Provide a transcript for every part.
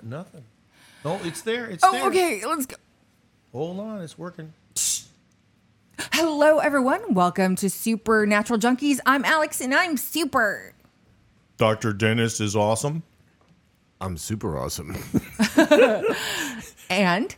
got nothing. No, it's there. It's Oh, there. okay. Let's go. Hold on, it's working. Hello, everyone. Welcome to Supernatural Junkies. I'm Alex, and I'm super. Dr. Dennis is awesome. I'm super awesome. And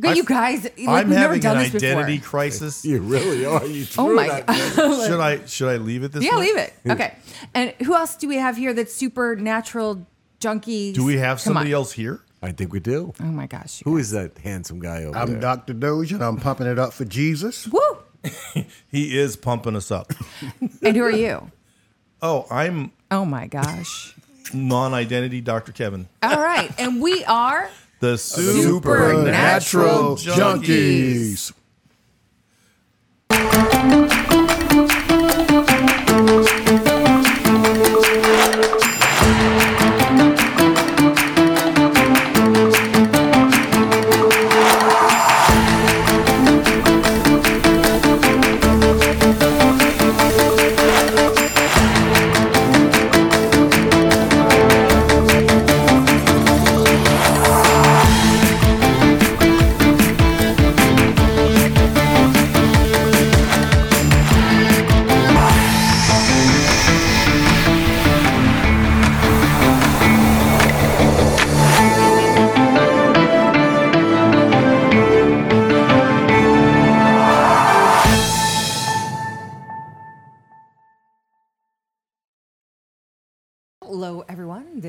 good, you guys. Like, I'm we've never having done an this before. identity crisis. you really are. You Oh threw my that god. should I should I leave it this yeah, way? leave it. Okay. And who else do we have here that's supernatural junkies? Do we have Come somebody on. else here? I think we do. Oh my gosh. Who is that handsome guy over there? I'm there? Dr. Doge, and I'm pumping it up for Jesus. Woo! He is pumping us up. And who are you? oh, I'm Oh my gosh. non-identity Dr. Kevan. All right. And we are. The Supernatural supernatural Junkies. Hello,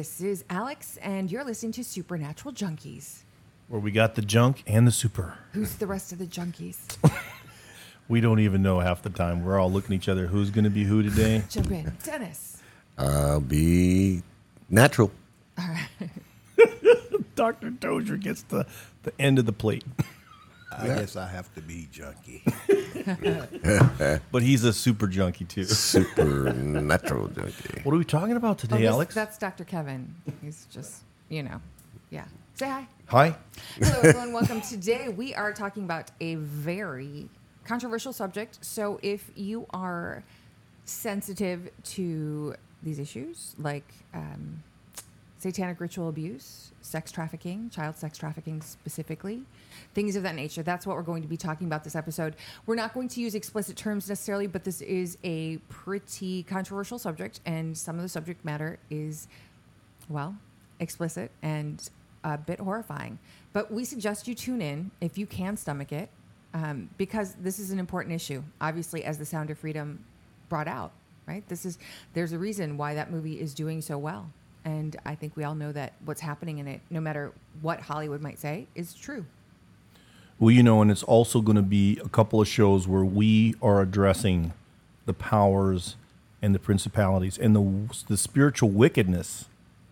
This is Alex, and you're listening to Supernatural Junkies. Where we got the junk and the super. Who's the rest of the junkies? We don't even know half the time. We're all looking at each other. Who's going to be who today? Jump in. Dennis. I'll be natural. All right. Dr. Dozier gets the, the end of the plate. I guess I have to be junkie. But he's a super junkie too. Supernatural junkie. What are we talking about Oh, today, this- Alex? That's Dr. Kevan. He's just, you know, yeah. Say hi. Hi. Hello, everyone. Welcome. Today, we are talking about a very controversial subject. So, if you are sensitive to these issues, like um, satanic ritual abuse, sex trafficking, child sex trafficking specifically, things of that nature, that's what we're going to be talking about this episode. We're not going to use explicit terms necessarily, but this is a pretty controversial subject, and some of the subject matter is well, explicit and a bit horrifying. But we suggest you tune in if you can stomach it, um, because this is an important issue. Obviously, as the Sound of Freedom brought out, right? This is there's a reason why that movie is doing so well, and I think we all know that what's happening in it, no matter what Hollywood might say, is true. Well, you know, and it's also going to be a couple of shows where we are addressing the powers and the principalities and the the spiritual wickedness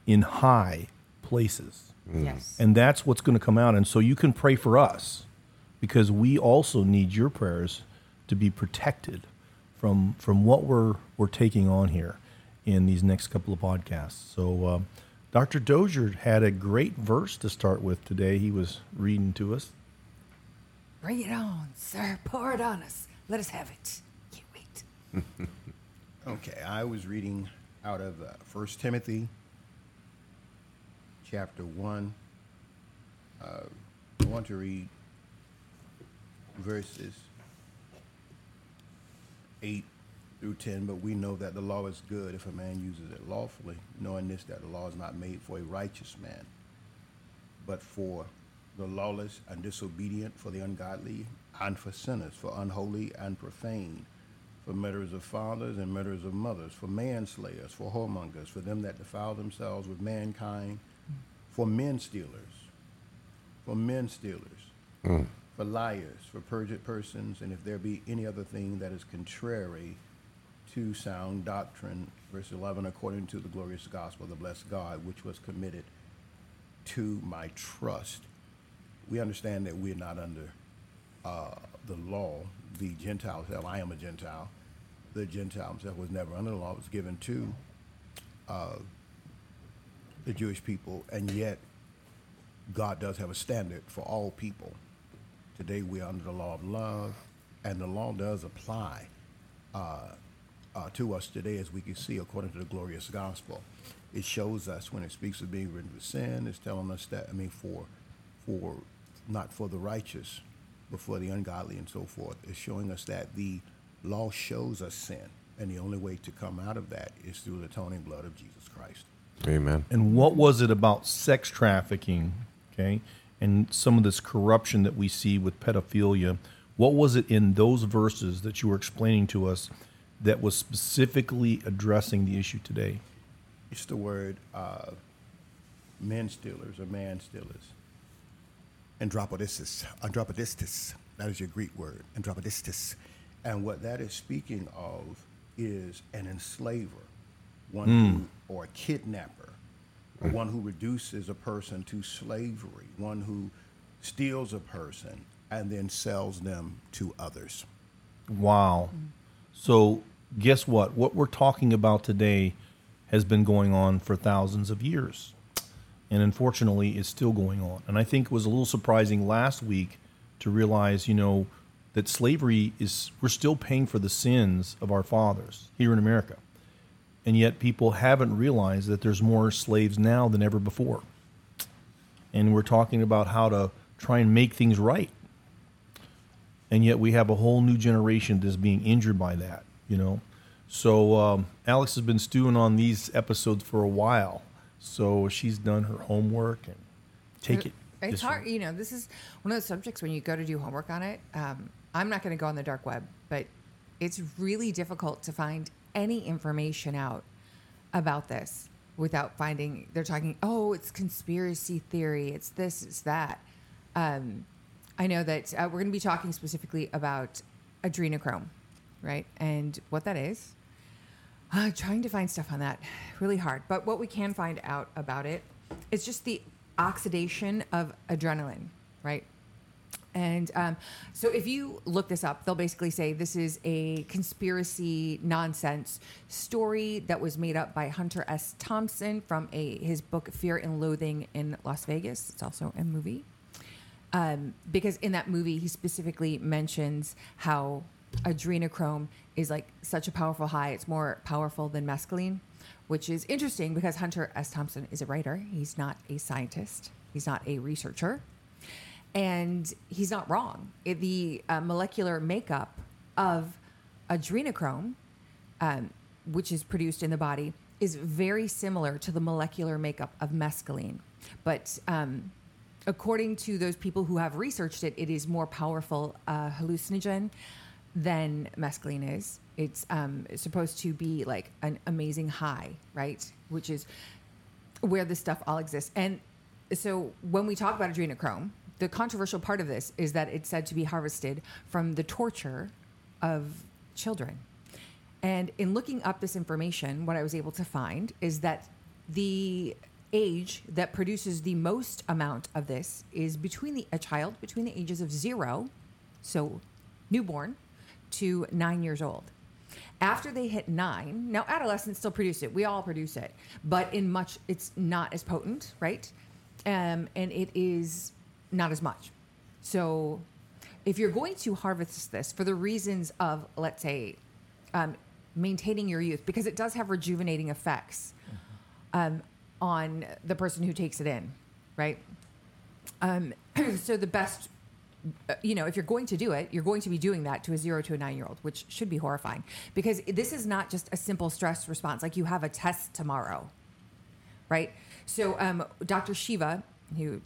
in high places. Mm. Yes. And that's what's going to come out. And so you can pray for us because we also need your prayers to be protected from from what we're we're taking on here in these next couple of podcasts. So uh, Dr. Dozier had a great verse to start with today. He was reading to us. Bring it on, sir. Pour it on us. Let us have it. Can't wait. Okay, I was reading out of uh, 1 Timothy chapter 1. Uh, I want to read verses 8 through 10, but we know that the law is good if a man uses it lawfully, knowing this, that the law is not made for a righteous man, but for the lawless and disobedient, for the ungodly, and for sinners, for unholy and profane, for murderers of fathers and murderers of mothers, for manslayers, for whoremongers, for them that defile themselves with mankind, for men stealers, for men stealers, mm. for liars, for perjured persons, and if there be any other thing that is contrary to sound doctrine, verse 11, according to the glorious gospel of the blessed God, which was committed to my trust. We understand that we're not under uh, the law. The Gentile himself, I am a Gentile. The Gentile himself was never under the law. It was given to uh, the Jewish people, and yet God does have a standard for all people. Today we are under the law of love, and the law does apply. Uh, uh, to us today, as we can see, according to the glorious gospel. It shows us when it speaks of being rid of sin, it's telling us that, I mean, for, for, not for the righteous, but for the ungodly and so forth. It's showing us that the law shows us sin. And the only way to come out of that is through the atoning blood of Jesus Christ. Amen. And what was it about sex trafficking, okay, and some of this corruption that we see with pedophilia? What was it in those verses that you were explaining to us that was specifically addressing the issue today? It's the word uh, men stealers or man stealers. Andropodistis. Andropodistis. That is your Greek word. Andropodistis. And what that is speaking of is an enslaver, one who, or a kidnapper, or one who reduces a person to slavery, one who steals a person and then sells them to others. Wow. So, guess what? What we're talking about today has been going on for thousands of years. And unfortunately, it's still going on. And I think it was a little surprising last week to realize, you know, that slavery is, we're still paying for the sins of our fathers here in America. And yet, people haven't realized that there's more slaves now than ever before. And we're talking about how to try and make things right and yet we have a whole new generation that's being injured by that you know so um, alex has been stewing on these episodes for a while so she's done her homework and take it It's hard, way. you know. This is one of those subjects when you go to do homework on it. Um, I'm not going to go on the dark web, but it's really difficult to find any information out about this without finding. They're talking, oh, it's conspiracy theory. It's this. It's that. Um, I know that uh, we're going to be talking specifically about adrenochrome, right? And what that is. Uh, trying to find stuff on that really hard. But what we can find out about it is just the oxidation of adrenaline, right? And um, so if you look this up, they'll basically say this is a conspiracy nonsense story that was made up by Hunter S. Thompson from a his book Fear and Loathing in Las Vegas. It's also a movie um, because in that movie he specifically mentions how adrenochrome is like such a powerful high. It's more powerful than mescaline which is interesting because hunter s. Thompson is a writer. He's not a scientist. He's not a researcher. And he's not wrong. It- the uh, molecular makeup of adrenochrome um, which is produced in the body is very similar to the molecular makeup of mescaline. But um, according to those people who have researched it, it is more powerful uh, hallucinogen than mescaline is. It's um, supposed to be like an amazing high, right? Which is where this stuff all exists. And so when we talk about adrenochrome, the controversial part of this is that it's said to be harvested from the torture of children. And in looking up this information, what I was able to find is that the age that produces the most amount of this is between the, a child between the ages of zero, so newborn, to nine years old. After they hit nine, now adolescents still produce it. We all produce it, but in much, it's not as potent, right? Um, and it is not as much. So, if you're going to harvest this for the reasons of, let's say, um, maintaining your youth, because it does have rejuvenating effects um, on the person who takes it in, right? Um, so the best, uh, you know, if you're going to do it, you're going to be doing that to a zero to a nine year old, which should be horrifying because this is not just a simple stress response. Like you have a test tomorrow, right? So um, Dr. Shiva, who,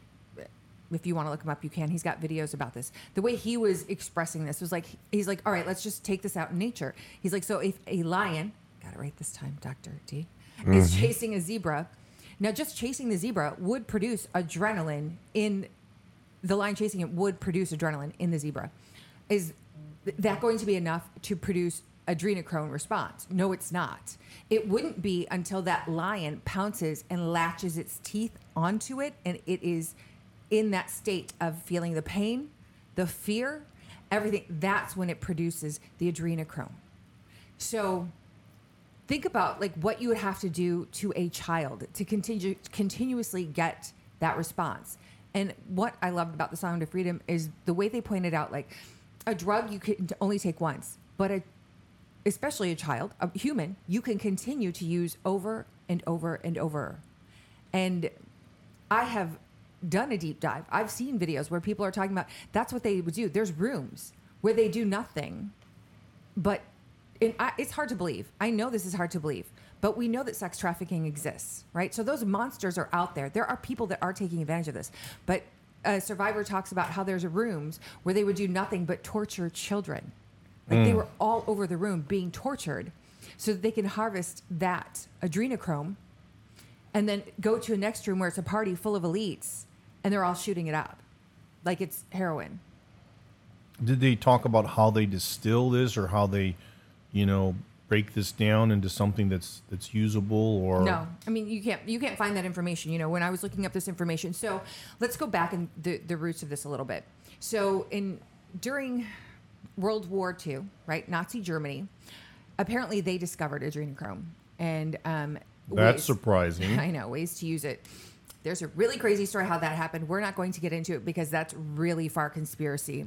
if you want to look him up, you can. He's got videos about this. The way he was expressing this was like, he's like, all right, let's just take this out in nature. He's like, so if a lion, got it right this time, Dr. D, is chasing a zebra, now just chasing the zebra would produce adrenaline in the lion chasing it would produce adrenaline in the zebra. Is that going to be enough to produce adrenochrome response? No, it's not. It wouldn't be until that lion pounces and latches its teeth onto it and it is in that state of feeling the pain, the fear, everything. That's when it produces the adrenochrome. So think about like what you would have to do to a child to continue continuously get that response. And what I loved about the Sound of Freedom is the way they pointed out like a drug you can only take once, but a especially a child, a human, you can continue to use over and over and over. And I have done a deep dive. I've seen videos where people are talking about that's what they would do. There's rooms where they do nothing, but I, it's hard to believe. I know this is hard to believe, but we know that sex trafficking exists, right? So those monsters are out there. There are people that are taking advantage of this. But a survivor talks about how there's rooms where they would do nothing but torture children. Like they mm. were all over the room being tortured so that they can harvest that adrenochrome and then go to a next room where it's a party full of elites and they're all shooting it up like it's heroin. Did they talk about how they distill this or how they, you know, break this down into something that's that's usable or No, I mean you can't you can't find that information. You know, when I was looking up this information, so let's go back in the the roots of this a little bit. So in during World War II, right, Nazi Germany, apparently they discovered adrenochrome and um, That's ways- surprising. I know ways to use it. There's a really crazy story how that happened. We're not going to get into it because that's really far conspiracy.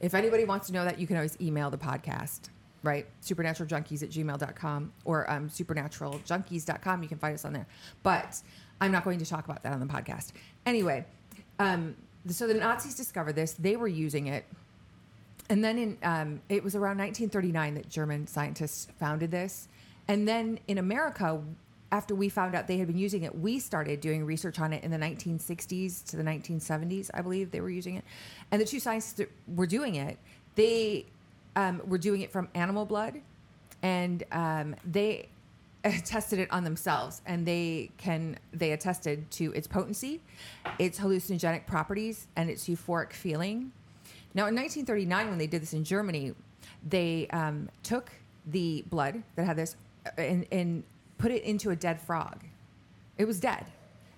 If anybody wants to know that, you can always email the podcast, right? SupernaturalJunkies at gmail.com or um, supernaturaljunkies.com. You can find us on there. But I'm not going to talk about that on the podcast. Anyway, um, so the Nazis discovered this. They were using it. And then in um, it was around 1939 that German scientists founded this. And then in America, after we found out they had been using it, we started doing research on it in the 1960s to the 1970s, I believe they were using it. And the two scientists that were doing it, they um, were doing it from animal blood, and um, they tested it on themselves, and they can they attested to its potency, its hallucinogenic properties, and its euphoric feeling. Now, in 1939, when they did this in Germany, they um, took the blood that had this uh, and, and put it into a dead frog. It was dead.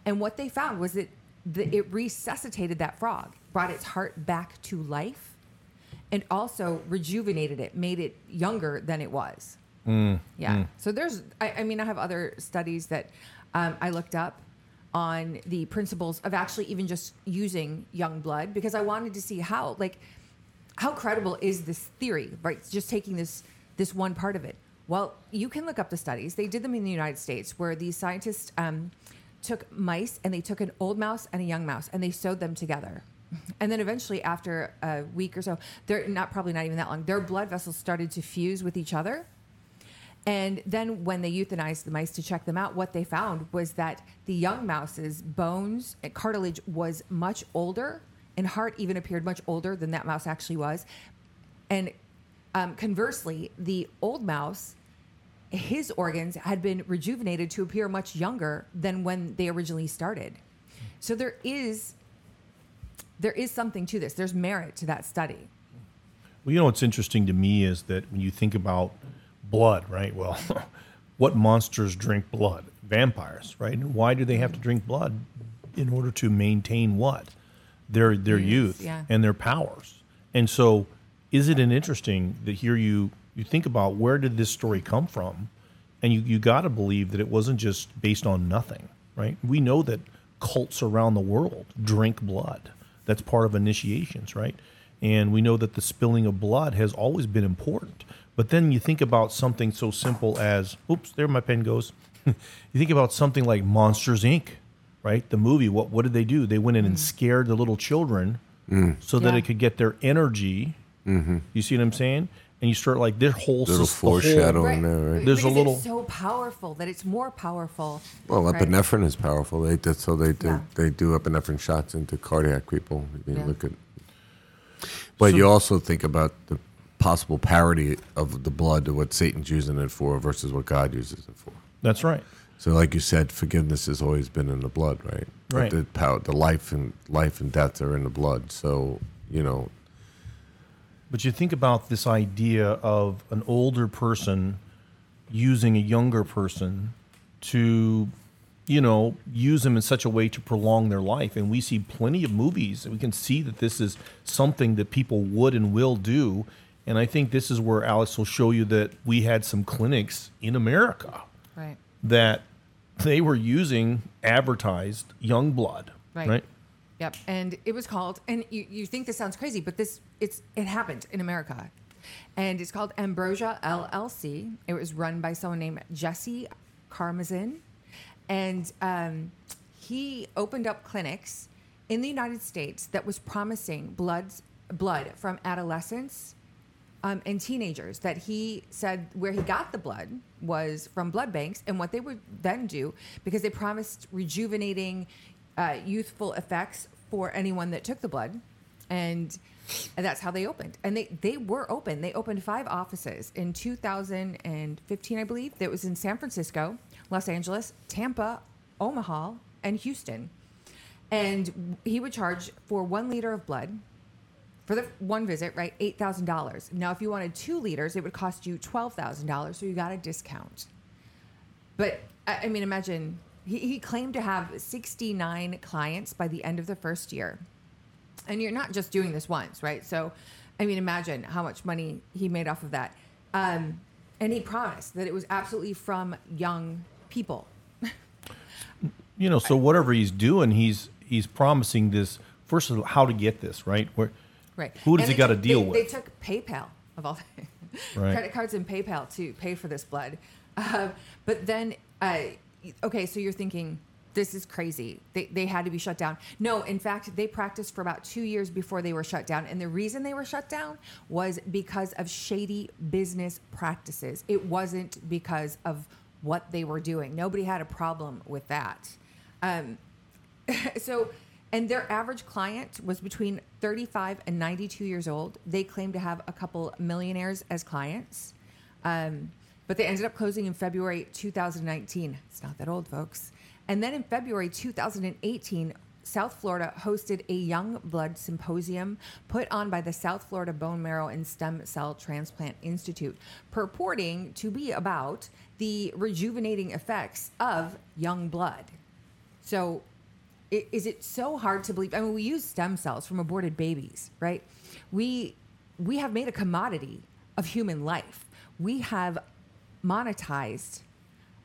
And what they found was that the, it resuscitated that frog, brought its heart back to life, and also rejuvenated it, made it younger than it was. Yeah. So there's, I, I mean, I have other studies that um, I looked up on the principles of actually even just using young blood because I wanted to see how, like, how credible is this theory, right? Just taking this this one part of it. Well, you can look up the studies. They did them in the United States where these scientists um, took mice and they took an old mouse and a young mouse and they sewed them together. And then eventually, after a week or so, they're not probably not even that long, their blood vessels started to fuse with each other. And then when they euthanized the mice to check them out, what they found was that the young mouse's bones and cartilage was much older, and heart even appeared much older than that mouse actually was. And um, conversely, the old mouse, his organs had been rejuvenated to appear much younger than when they originally started. So there is there is something to this. There's merit to that study. Well, you know what's interesting to me is that when you think about blood, right? Well, what monsters drink blood? Vampires, right? And why do they have to drink blood in order to maintain what? Their their youth yeah. and their powers. And so, is it an interesting that here you you think about where did this story come from, and you you got to believe that it wasn't just based on nothing, right? We know that cults around the world drink blood. That's part of initiations, right? And we know that the spilling of blood has always been important. But then you think about something so simple as, oops, there my pen goes. you think about something like Monsters Inc., right? The movie. What what did they do? They went in and mm. scared the little children mm. so that Yeah. it could get their energy. Mm-hmm. You see what I'm saying? And you start like their whole Little sys- the whole- foreshadowing there, right? There's a Because little- It's so powerful that it's more powerful. Well, right? epinephrine is powerful. They did, so they do Yeah. they do epinephrine shots into cardiac people. You Yeah. look at, but So- you also think about the possible parity of the blood to what Satan's using it for versus what God uses it for. That's right. So, like you said, forgiveness has always been in the blood, right? Like Right. The power, the life and life and death are in the blood. So, you know, But you think about this idea of an older person using a younger person to, you know, use them in such a way to prolong their life. And we see plenty of movies. And we can see that this is something that people would and will do. And I think this is where Alex will show you that we had some clinics in America Right. that they were using advertised young blood. Right. right? Yep. And it was called, and you, you think this sounds crazy, but this it's it happened in America. and it's called Ambrosia LLC. It was run by someone named Jesse Karmazin, and um, he opened up clinics in the United States that was promising bloods, blood from adolescents um, and teenagers that he said where he got the blood was from blood banks and what they would then do because they promised rejuvenating uh, youthful effects for anyone that took the blood and, and that's how they opened and they, they were open they opened five offices in 2015 i believe that was in san francisco los angeles tampa omaha and houston and he would charge for one liter of blood for the one visit, right? Eight thousand dollars. Now, if you wanted two liters, it would cost you twelve thousand dollars. So you got a discount. But I I mean, imagine he, he claimed to have sixty nine clients by the end of the first year, and you're not just doing this once, right? So, I mean, imagine how much money he made off of that. Um, and he promised that it was absolutely from young people. You know, so whatever he's doing, he's he's promising this. First of all, how to get this right? Where, Right. Who does And he got to deal they, with? They took PayPal of all Right. credit cards and PayPal to pay for this blood. Uh, but then, uh, okay, so you're thinking this is crazy. They they had to be shut down. No, in fact, they practiced for about two years before they were shut down, and the reason they were shut down was because of shady business practices. It wasn't because of what they were doing. Nobody had a problem with that. Um, so and their average client was between 35 and 92 years old they claim to have a couple millionaires as clients um, but they ended up closing in february 2019 it's not that old folks and then in february 2018 South Florida hosted a young blood symposium put on by the South Florida Bone Marrow and Stem Cell Transplant Institute, purporting to be about the rejuvenating effects of young blood. So, is it so hard to believe? I mean, we use stem cells from aborted babies, right? We we have made a commodity of human life. We have monetized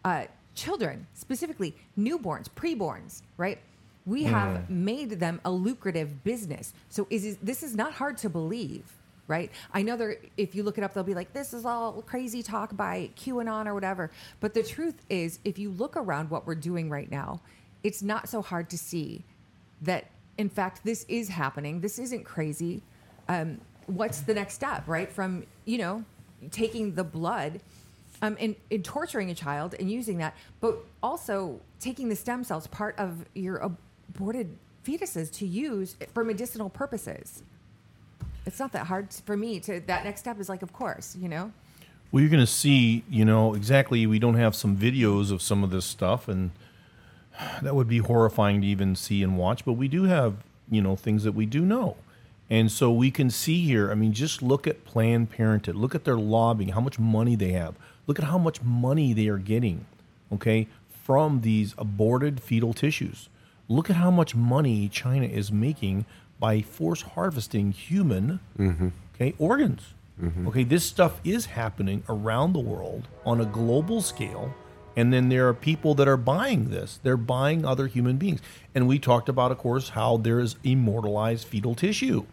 uh, children, specifically newborns, preborns, right? We have made them a lucrative business. So is is- this is not hard to believe, right? I know there. If you look it up, they'll be like, "This is all crazy talk by QAnon or whatever." But the truth is, if you look around what we're doing right now, it's not so hard to see that, in fact, this is happening. This isn't crazy. Um, what's the next step, right? From you know, taking the blood um, and, and torturing a child and using that, but also taking the stem cells, part of your aborted fetuses, to use for medicinal purposes. It's not that hard for me to. That next step is like, of course, you know. Well, you're going to see, you know, exactly. We don't have some videos of some of this stuff, and that would be horrifying to even see and watch. But we do have, you know, things that we do know. And so we can see here, I mean, just look at Planned Parenthood, look at their lobbying, how much money they have, look at how much money they are getting, okay, from these aborted fetal tissues. Look at how much money China is making by force harvesting human mm-hmm. okay organs. Mm-hmm. Okay this stuff is happening around the world on a global scale and then there are people that are buying this. They're buying other human beings. And we talked about of course how there is immortalized fetal tissue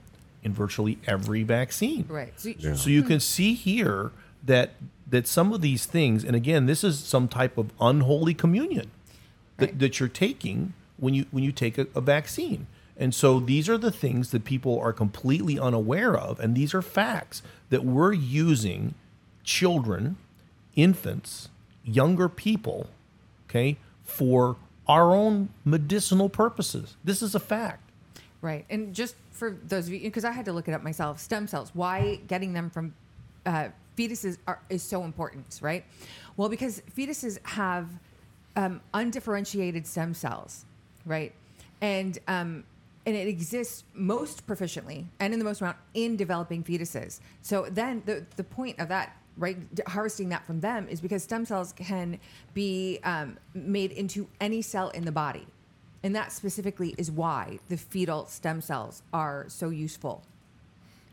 in virtually every vaccine Right. So, you- so you can see here that that some of these things, and again, this is some type of unholy communion that, Right. that you're taking when you when you take a, a vaccine. And so these are the things that people are completely unaware of, and these are facts that we're using children, infants, younger people, okay, for our own medicinal purposes. This is a fact. Right. And just for those of you, because I had to look it up myself, stem cells, why getting them from uh, fetuses are, is so important, right? Well, because fetuses have um, undifferentiated stem cells, right? And, um, and it exists most proficiently and in the most amount in developing fetuses. So then the, the point of that, right, harvesting that from them is because stem cells can be um, made into any cell in the body. And that specifically is why the fetal stem cells are so useful.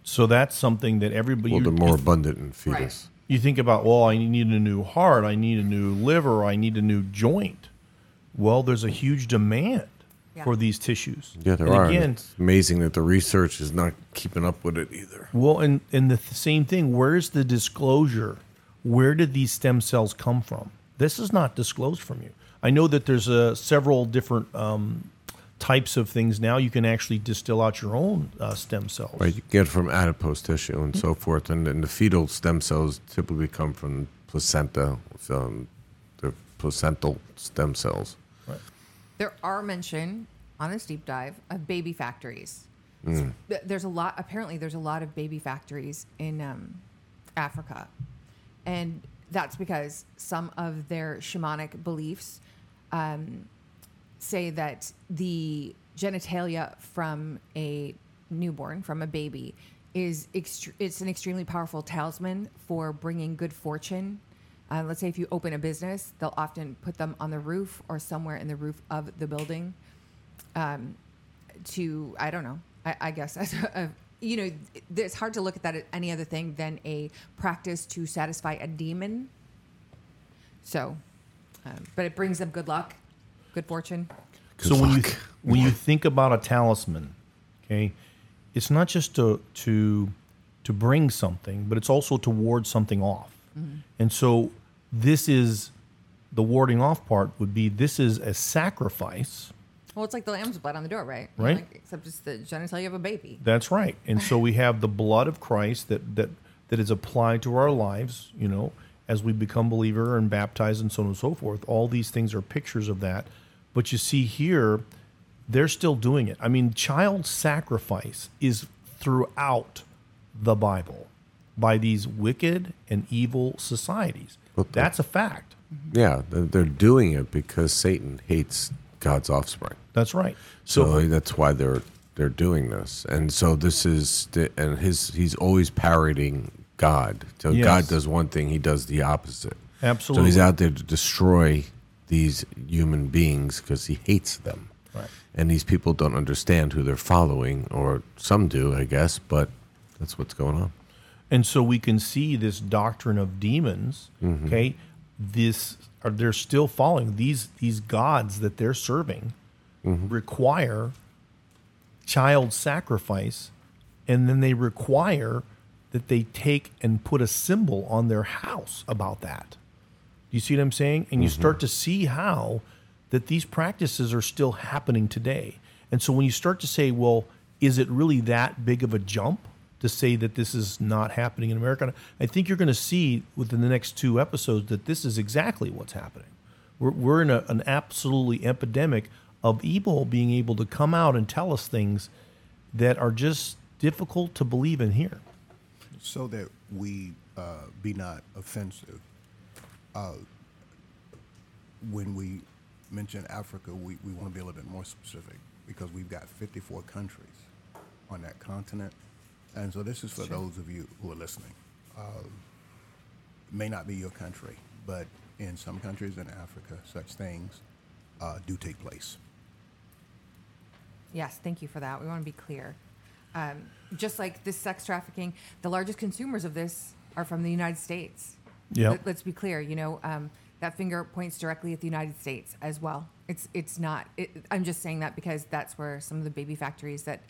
So that's something that everybody Well, you- they're more abundant in fetus. Right. you think about, well, I need a new heart, I need a new liver, I need a new joint. Well, there's a huge demand Yeah. for these tissues. Yeah, there and are. Again, it's amazing that the research is not keeping up with it either. well, and and the th- same thing. Where's the disclosure? Where did these stem cells come from? This is not disclosed from you. I know that there's uh, several different um, types of things now. You can actually distill out your own uh, stem cells. Right, you get from adipose tissue and so forth, and, and the fetal stem cells typically come from placenta, um, the placental stem cells. Right. There are mention on this deep dive of baby factories. Th- There's a lot. Apparently, there's a lot of baby factories in um, Africa, and that's because some of their shamanic beliefs um, say that the genitalia from a newborn, from a baby, is ext- it's an extremely powerful talisman for bringing good fortune. Uh, let's say if you open a business, they'll often put them on the roof or somewhere in the roof of the building um, to I don't know. I, I guess as a, you know, it's hard to look at that any other thing than a practice to satisfy a demon. So, um, but it brings them good luck, good fortune. so when you luck. when you think about a talisman, okay, it's not just to to to bring something, but it's also to ward something off. And so this is the warding off part would be this is a sacrifice. Well, it's like the lamb's blood on the door, right? Right. Like, except it's the genitalia of a baby. That's right. And so we have the blood of Christ that that that is applied to our lives, you know, as we become believer and baptized and so on and so forth. All these things are pictures of that. But you see here, they're still doing it. I mean, child sacrifice is throughout the Bible by these wicked and evil societies. The- That's a fact. Yeah, they're, doing it because Satan hates God's offspring. That's right. So that's why they're they're doing this, and so this is the, and his he's always parroting God. So Yes. God does one thing, he does the opposite. Absolutely. So he's out there to destroy these human beings because he hates them. Right. And these people don't understand who they're following, or some do, I guess, but that's what's going on. And so we can see this doctrine of demons. Mm-hmm. Okay, this are they're still following these these gods that they're serving mm-hmm. require child sacrifice, and then they require that they take and put a symbol on their house about that. Do you see what I'm saying? And you mm-hmm. start to see how that these practices are still happening today. And so when you start to say, well, is it really that big of a jump to say that this is not happening in America? I think you're going to see within the next two episodes that this is exactly what's happening. We're, we're in a, an absolutely epidemic of evil being able to come out and tell us things that are just difficult to believe and hear. So that we uh, be not offensive. Uh, when we mention Africa, we, we want to be a little bit more specific because we've got 54 countries on that continent. And so this is for those of you who are listening. Uh, may not be your country, but in some countries in Africa, such things uh, do take place. Yes, thank you for that. We want to be clear. Um, just like this sex trafficking, the largest consumers of this are from the United States. Yep. Let, us be clear. You know, um, that finger points directly at the United States as well. It's it's not. It, I'm just saying that because that's where some of the baby factories that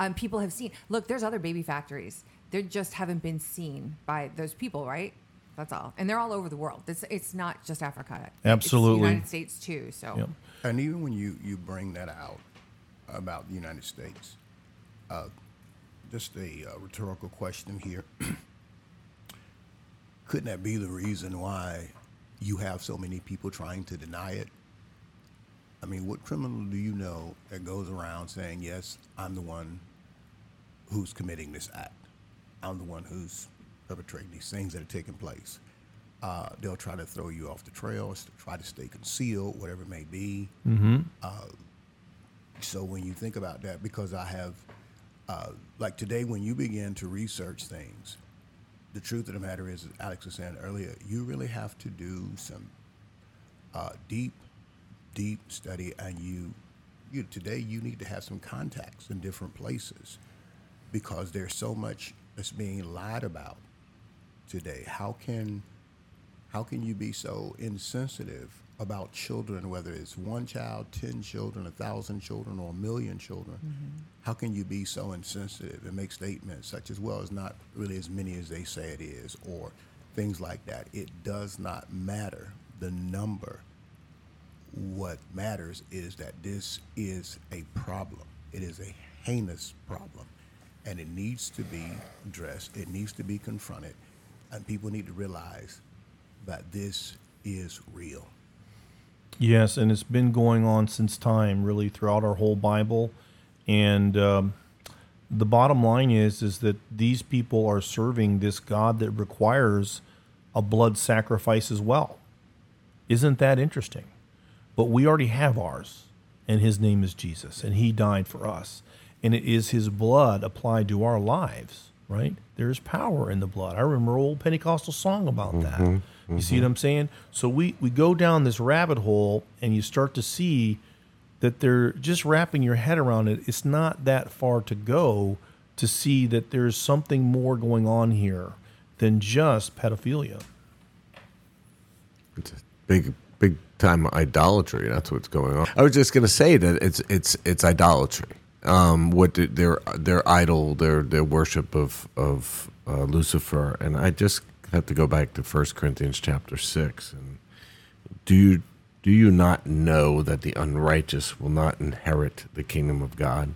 um, people have seen. Look, there's other baby factories. They just haven't been seen by those people, right? That's all, and they're all over the world. It's it's not just Africa. Absolutely. it's the United States too. So. Yep. And even when you, you bring that out about the United States, uh, just a uh, rhetorical question here. Couldn't that be the reason why you have so many people trying to deny it? I mean, what criminal do you know that goes around saying, yes, I'm the one who's committing this act? I'm the one who's perpetrating these things that are taking place. Uh, they'll try to throw you off the trail, try to stay concealed, whatever it may be. Uh, so when you think about that, because I have, uh, like today, when you begin to research things, the truth of the matter is, as Alex was saying earlier, you really have to do some uh, deep, deep study, and you, you today you need to have some contacts in different places, because there's so much that's being lied about today. How can, how can you be so insensitive about children, whether it's one child, 10 children, a thousand children, or a million children, mm-hmm. how can you be so insensitive and make statements such as, well, it's not really as many as they say it is, or things like that? It does not matter the number. What matters is that this is a problem. It is a heinous problem, and it needs to be addressed. It needs to be confronted, and people need to realize that this is real. Yes, and it's been going on since time, really, throughout our whole Bible. And um, the bottom line is, is that these people are serving this God that requires a blood sacrifice as well. Isn't that interesting? But we already have ours, and His name is Jesus, and He died for us, and it is His blood applied to our lives. Right? There's power in the blood. I remember an old Pentecostal song about mm-hmm. that. You see mm-hmm. what I'm saying? So we, we go down this rabbit hole and you start to see that they're just wrapping your head around it. It's not that far to go to see that there's something more going on here than just pedophilia. It's a big, big time idolatry. That's what's going on. I was just going to say that it's it's it's idolatry. Um, what the- their their idol, their their worship of of uh, Lucifer, and I just have to go back to First Corinthians chapter six. And do you do you not know that the unrighteous will not inherit the kingdom of God?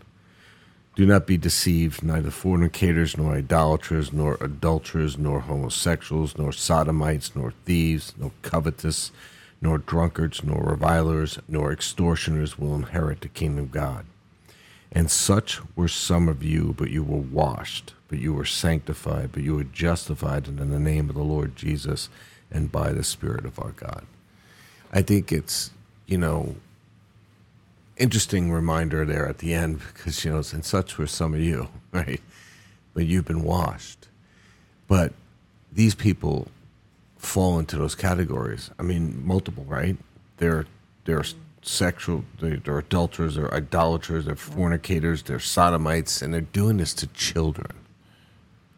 Do not be deceived, neither fornicators, nor idolaters, nor adulterers, nor homosexuals, nor sodomites, nor thieves, nor covetous, nor drunkards, nor revilers, nor extortioners will inherit the kingdom of God. And such were some of you, but you were washed, but you were sanctified, but you were justified in the name of the Lord Jesus and by the Spirit of our God. I think it's, you know, interesting reminder there at the end because you know and such were some of you right? But you've been washed. But these people fall into those categories. I mean multiple right? They're they're sexual they're, they're adulterers they're idolaters they're fornicators they're sodomites and they're doing this to children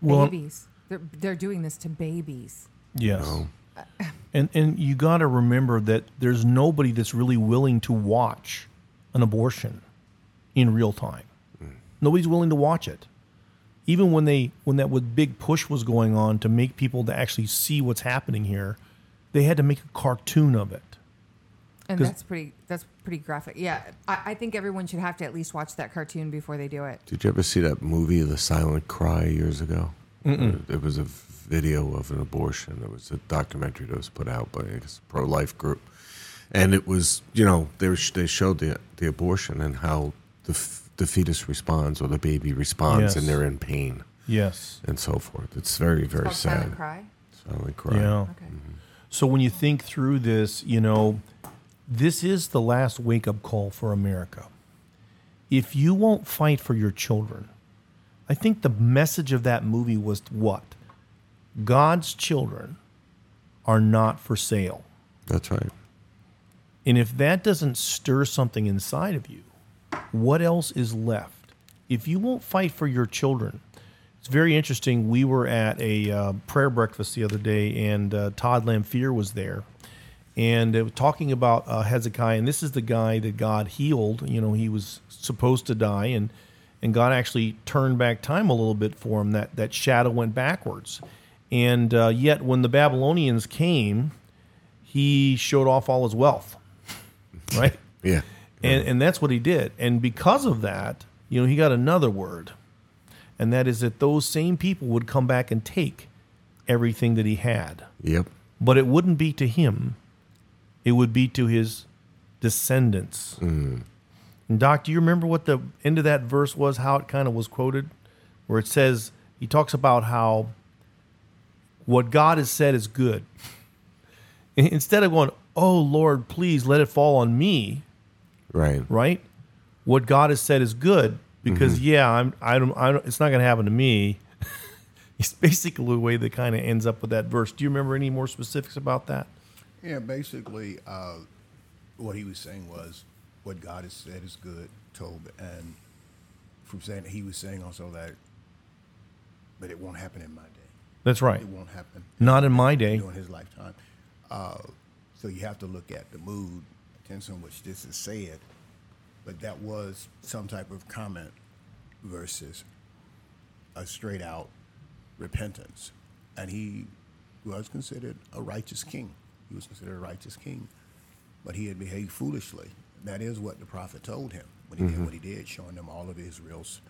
Well- babies. They're, they're doing this to babies. Yes. know? Uh, and and you got to remember that there's nobody that's really willing to watch an abortion in real time. Mm. Nobody's willing to watch it. Even when they when that big push was going on to make people to actually see what's happening here, they had to make a cartoon of it. And 'Cause- that's pretty that's pretty graphic. Yeah. I, I think everyone should have to at least watch that cartoon before they do it. Did you ever see that movie, The Silent Cry, years ago? It was a video of an abortion. It was a documentary that was put out by a pro life group, and it was you know they were, they showed the the abortion and how the f- the fetus responds or the baby responds, and they're in pain Yes. and so forth. It's very very Called sad. Silent Cry. Silent Cry. Yeah. Okay. Mm-hmm. So when you think through this, you know, this is the last wake up call for America. If you won't fight for your children, I think the message of that movie was what? God's children are not for sale. That's right. And if that doesn't stir something inside of you, what else is left? If you won't fight for your children, it's very interesting. We were at a uh, prayer breakfast the other day, and uh, Todd Lamphere was there, and it was talking about uh, Hezekiah. And this is the guy that God healed. You know, he was supposed to die, and and God actually turned back time a little bit for him. That that shadow went backwards, and uh, yet when the Babylonians came, he showed off all his wealth, right? Yeah. And, and that's what he did. And because of that, you know, he got another word. And that is that those same people would come back and take everything that he had. Yep. But it wouldn't be to him, it would be to his descendants. And Doc, do you remember what the end of that verse was, how it kind of was quoted? Where it says, he talks about how what God has said is good. Instead of going, oh Lord, please let it fall on me, Right. right? What God has said is good because mm-hmm. yeah, I'm I don't, I don't it's not going to happen to me. it's basically the way that kind of ends up with that verse. Do you remember any more specifics about that? Yeah, basically, uh, what he was saying was what God has said is good, told, and from saying he was saying also that, but it won't happen in my day. That's right. It won't happen Not in my day. during his lifetime. Uh, So you have to look at the mood, tense in which this is said. But that was some type of comment versus a straight out repentance. And he was considered a righteous king. He was considered a righteous king. But he had behaved foolishly. That is what the prophet told him when he did what he did, showing them all of Israel's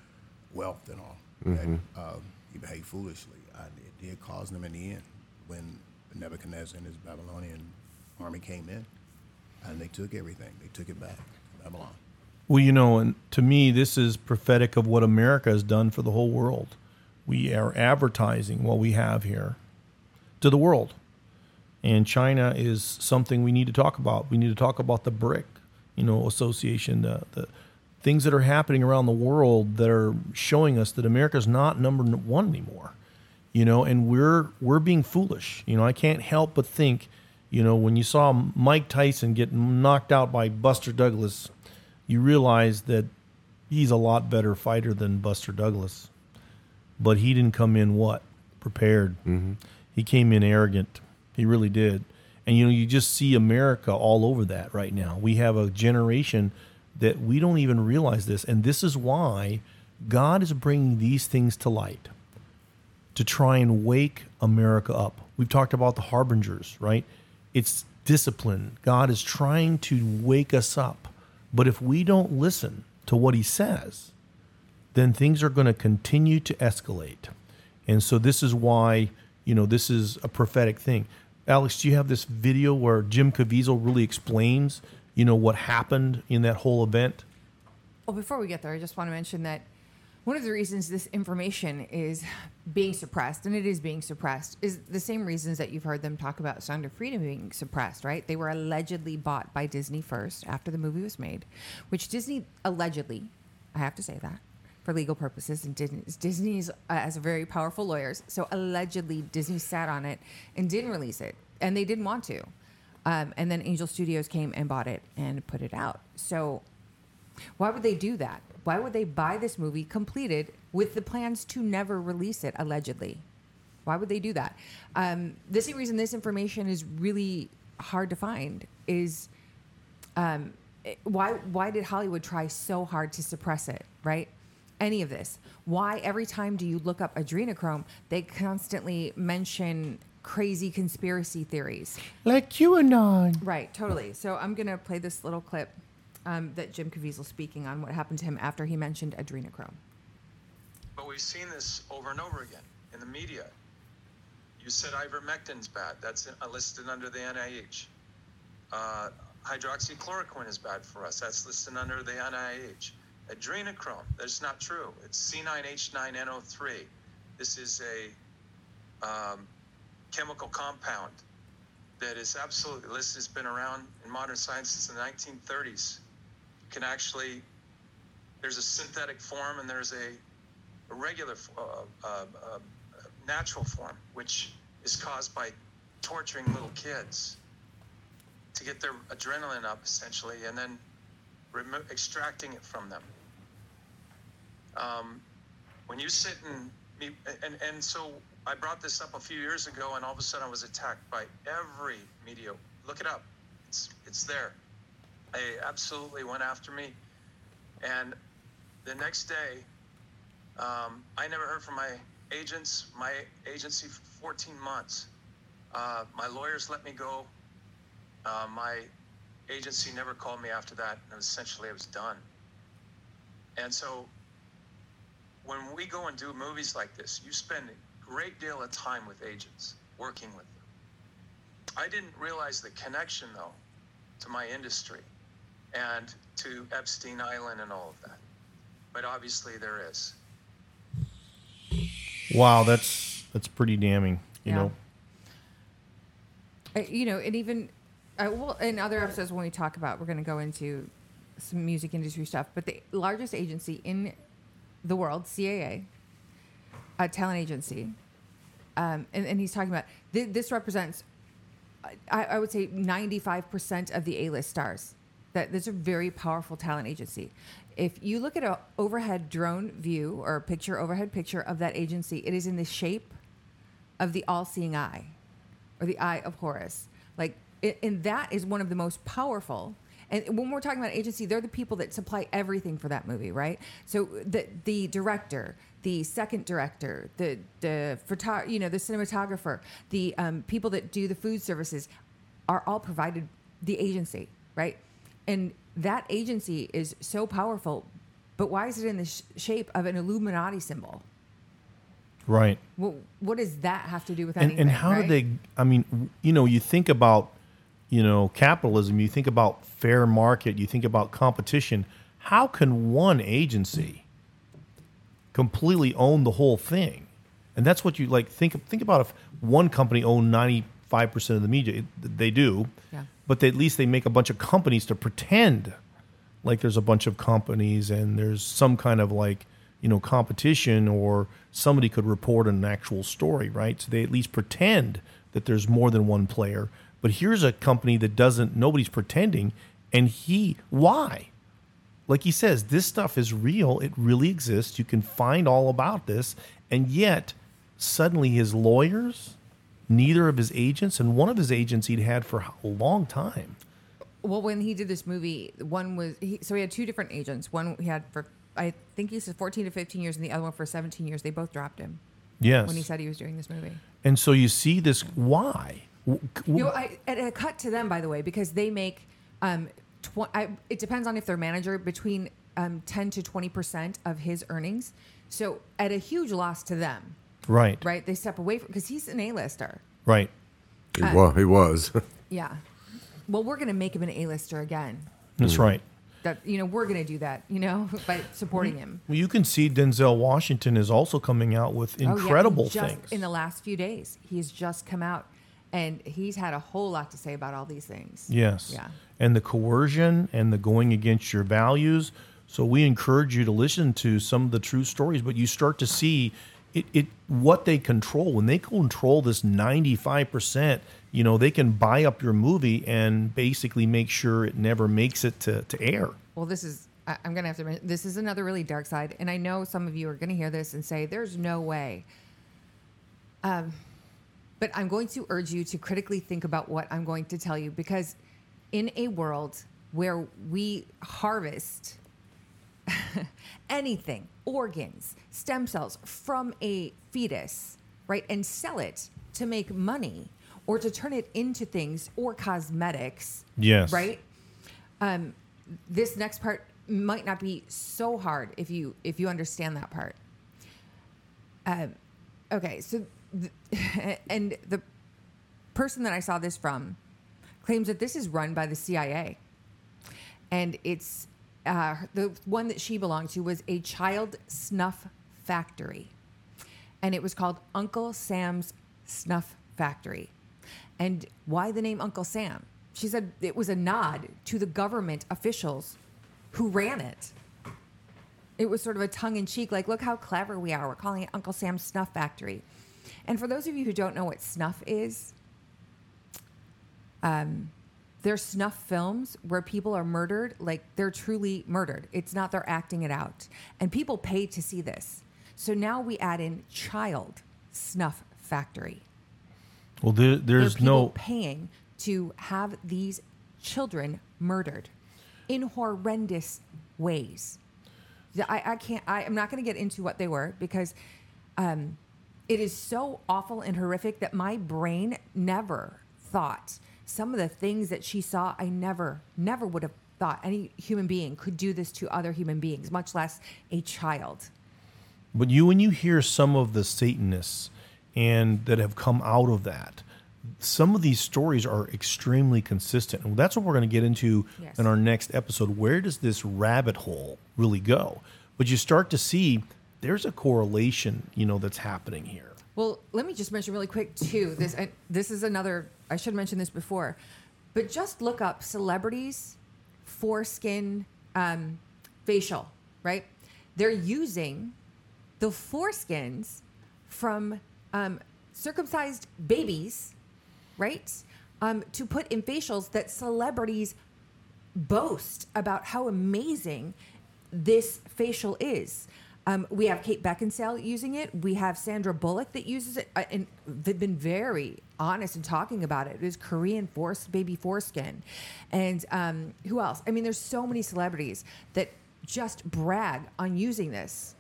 wealth and all. That, um, he behaved foolishly. And it did cause them in the end when Nebuchadnezzar and his Babylonian army came in and they took everything. They took it back to Babylon. Well, you know, and to me, this is prophetic of what America has done for the whole world. We are advertising what we have here to the world. And China is something we need to talk about. We need to talk about the BRIC, you know, association, the, the things that are happening around the world that are showing us that America's not number one anymore. You know, and we're we're being foolish. You know, I can't help but think, you know, when you saw Mike Tyson get knocked out by Buster Douglas, you realize that he's a lot better fighter than Buster Douglas. But he didn't come in what? Prepared. Mm-hmm. He came in arrogant. He really did. And you know, you just see America all over that right now. We have a generation that we don't even realize this. And this is why God is bringing these things to light to try and wake America up. We've talked about the harbingers, right? It's discipline. God is trying to wake us up. But if we don't listen to what he says, then things are going to continue to escalate. And so this is why, you know, this is a prophetic thing. Alex, do you have this video where Jim Caviezel really explains, you know, what happened in that whole event? Well, before we get there, I just want to mention that one of the reasons this information is being suppressed, and it is being suppressed, is the same reasons that you've heard them talk about Sound of Freedom being suppressed, right? They were allegedly bought by Disney first after the movie was made, which Disney allegedly, I have to say that, for legal purposes, and Disney, Disney's uh, as very powerful lawyers, so allegedly Disney sat on it and didn't release it, and they didn't want to. Um, and then Angel Studios came and bought it and put it out. So why would they do that? Why would they buy this movie completed with the plans to never release it, allegedly? Why would they do that? Um, the same reason this information is really hard to find is um, why why did Hollywood try so hard to suppress it, right? Any of this. Why every time do you look up adrenochrome, they constantly mention crazy conspiracy theories? Like QAnon. Right, totally. So I'm going to play this little clip um, that Jim Caviezel speaking on what happened to him after he mentioned adrenochrome. But we've seen this over and over again in the media. You said ivermectin's bad. That's uh, listed under the NIH. Uh, hydroxychloroquine is bad for us. That's listed under the NIH. Adrenochrome, that's not true. It's C9H9NO3. This is a um, chemical compound that is absolutely, this has been around in modern science since the 1930s. Can actually, there's a synthetic form and there's a a regular, uh, uh, uh, natural form, which is caused by torturing little kids to get their adrenaline up, essentially, and then remo- extracting it from them. Um, when you sit and me, and and so I brought this up a few years ago, and all of a sudden I was attacked by every media. Look it up; it's it's there. They absolutely went after me, and the next day. Um, I never heard from my agents, my agency for 14 months. Uh, my lawyers let me go. Uh, my agency never called me after that. And essentially, it was done. And so, when we go and do movies like this, you spend a great deal of time with agents, working with them. I didn't realize the connection, though, to my industry and to Epstein Island and all of that. But obviously, there is. Wow, that's that's pretty damning. You Yeah. know, Uh, you know, and even uh, well, in other episodes when we talk about, we're going to go into some music industry stuff. But the largest agency in the world, CAA, a talent agency, um, and, and he's talking about th- this represents, I, I would say, ninety five percent of the A list stars. That this is a very powerful talent agency. If you look at an overhead drone view or picture overhead picture of that agency, it is in the shape of the all-seeing eye or the eye of Horus. Like I- and that is one of the most powerful. And when we're talking about agency, they're the people that supply everything for that movie, right? So the the director, the second director, the the photo, you know, the cinematographer, the um, people that do the food services, are all provided the agency, right? And that agency is so powerful, but why is it in the sh- shape of an Illuminati symbol? Right. What, what does that have to do with and, anything? and how right? do they i mean you know you think about you know capitalism you think about fair market you think about competition how can one agency completely own the whole thing? And that's what you like think think about if one company owned 95% of the media It- they do Yeah. but they, at least they make a bunch of companies to pretend like there's a bunch of companies and there's some kind of like you know competition or somebody could report an actual story right? So they at least pretend that there's more than one player but here's a company that doesn't nobody's pretending and he why like he says this stuff is real it really exists you can find all about this and yet suddenly his lawyers neither of his agents and one of his agents he'd had for a long time Well, when he did this movie, one was he, so he had two different agents. One he had for I think he said 14 to 15 years, and the other one for 17 years. They both dropped him yes when he said he was doing this movie. And so you see this. Why? W- w- You know, I, and a cut to them, by the way, because they make, um, tw- I, it depends on if they're manager, between um, 10 to 20% of his earnings. So at a huge loss to them, right. right? They step away from, because he's an A-lister. Right. He, wa- he was. Yeah. Well, we're going to make him an A-lister again. That's right. That, you know, we're going to do that, you know, by supporting him. Well, you can see Denzel Washington is also coming out with Oh, yeah, incredible just things. In the last few days, he's just come out and he's had a whole lot to say about all these things. yes. Yeah. And the coercion and the going against your values. So we encourage you to listen to some of the true stories, but you start to see it, it what they control when they control this 95% you know they can buy up your movie and basically make sure it never makes it to, to air Well, this is, I, I'm going to have to mention, this is another really dark side. And I know some of you are going to hear this and say, there's no way. Um, but I'm going to urge you to critically think about what I'm going to tell you because in a world where we harvest anything, organs, stem cells from a fetus, right, and sell it to make money or to turn it into things or cosmetics, Yes. right? Um, this next part might not be so hard if you if you understand that part. Um, okay, so and the person that I saw this from claims that this is run by the CIA, and it's uh, the one that she belonged to was a child snuff factory, and it was called Uncle Sam's Snuff Factory. And why the name Uncle Sam? She said it was a nod to the government officials who ran it. It was sort of a tongue in cheek, like, look how clever we are. We're calling it Uncle Sam's Snuff Factory. And for those of you who don't know what snuff is, um, they're snuff films where people are murdered, like they're truly murdered. It's not they're acting it out. And people pay to see this. So now we add in child snuff factory. well there, There there's people no paying to have these children murdered in horrendous ways. I, I can't. I, I'm not going to get into what they were because um, it is so awful and horrific that my brain never thought some of the things that she saw. I never, never would have thought any human being could do this to other human beings, much less a child. But you, when you hear some of the Satanists and that have come out of that, some of these stories are extremely consistent, and that's what we're going to get into Yes. in our next episode. Where does this rabbit hole really go? But you start to see there's a correlation, you know, that's happening here. Well, let me just mention really quick too. This I, this is another. I should mention this before, but just look up celebrities foreskin um, facial. Right? They're using the foreskins from um, circumcised babies, right? Um, to put in facials that celebrities boast about how amazing this facial is. Um, we have Kate Beckinsale using it. We have Sandra Bullock that uses it, uh, and they've been very honest in talking about it. It is Korean force baby foreskin, and um, who else? I mean, there's so many celebrities that just brag on using this.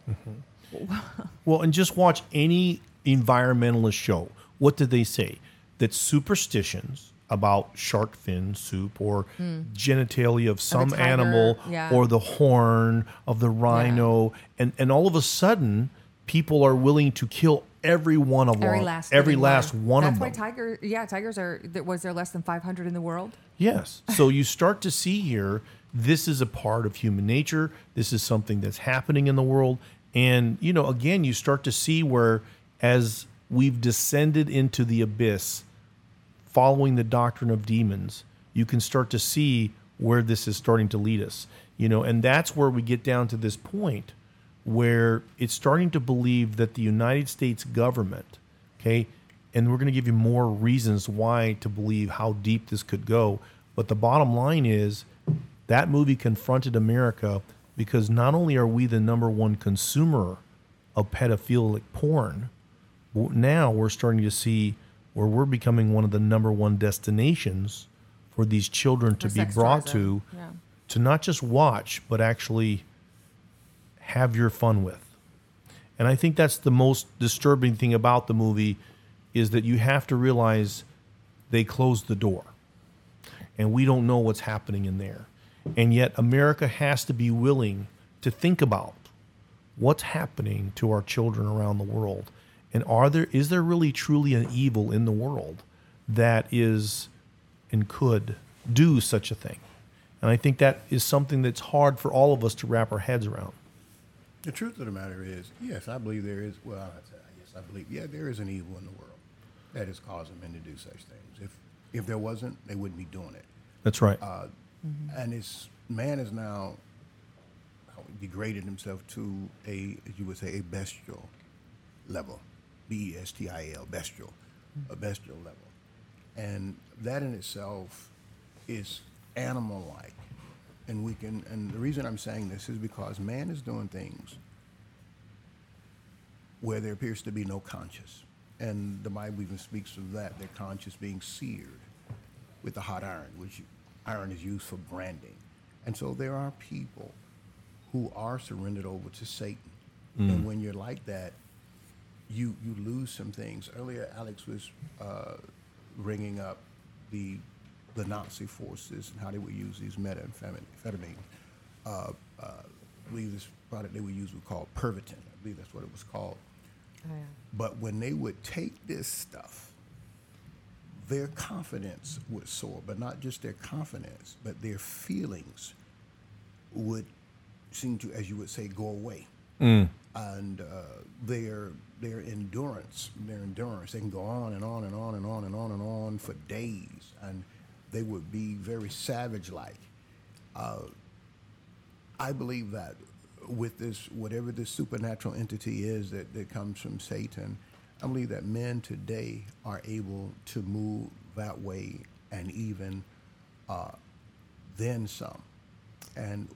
Well, and just watch any environmentalist show. What did they say? That superstitions about shark fin soup or hmm. genitalia of some tiger, animal yeah. or the horn of the rhino, and, and all of a sudden, people are willing to kill every one of Every them. last, every last one. That's of why them. tiger. Yeah, tigers are. There, was there less than 500 in the world? Yes. So you start to see here, this is a part of human nature. This is something that's happening in the world. And, you know, again, you start to see where as we've descended into the abyss, following the doctrine of demons, you can start to see where this is starting to lead us. You know, and that's where we get down to this point where it's starting to believe that the United States government, okay, and we're going to give you more reasons why to believe how deep this could go. But the bottom line is that movie confronted America because not only are we the number one consumer of pedophilic porn, now we're starting to see where we're becoming one of the number one destinations for these children to be brought tourism, to yeah. to not just watch but actually have your fun with. And i think that's the most disturbing thing about the movie is that you have to realize they closed the door. And we don't know what's happening in there. And yet america has to be willing to think about what's happening to our children around the world and are there is there really truly an evil in the world that is and could do such a thing and i think that is something that's hard for all of us to wrap our heads around The truth of the matter is, yes, I believe there is. Well, yes, I believe. Yeah, there is an evil in the world that is causing men to do such things. If if there wasn't, they wouldn't be doing it. that's right Uh, And it's man is now degraded himself to a, as you would say, a bestial level, B E S T I L, bestial, a bestial level, and that in itself is animal-like. And we can, and the reason I'm saying this is because man is doing things where there appears to be no conscience. And the Bible even speaks of that, their conscience being seared with the hot iron, which iron is used for branding. And so there are people who are surrendered over to Satan. And mm. when you're like that, you, you lose some things. Earlier, Alex was uh, bringing up the, the Nazi forces and how they would use these methamphetamine. Uh, uh, I believe this product they would use was called Pervitin. I believe that's what it was called. But when they would take this stuff, their confidence would soar, but not just their confidence, but their feelings would seem to, as you would say, go away. And uh, their their endurance, their endurance, they can go on and on and on and on and on and on for days, and they would be very savage-like. I believe that with this, whatever this supernatural entity is that, that comes from Satan, I believe that men today are able to move that way and even uh, then some. And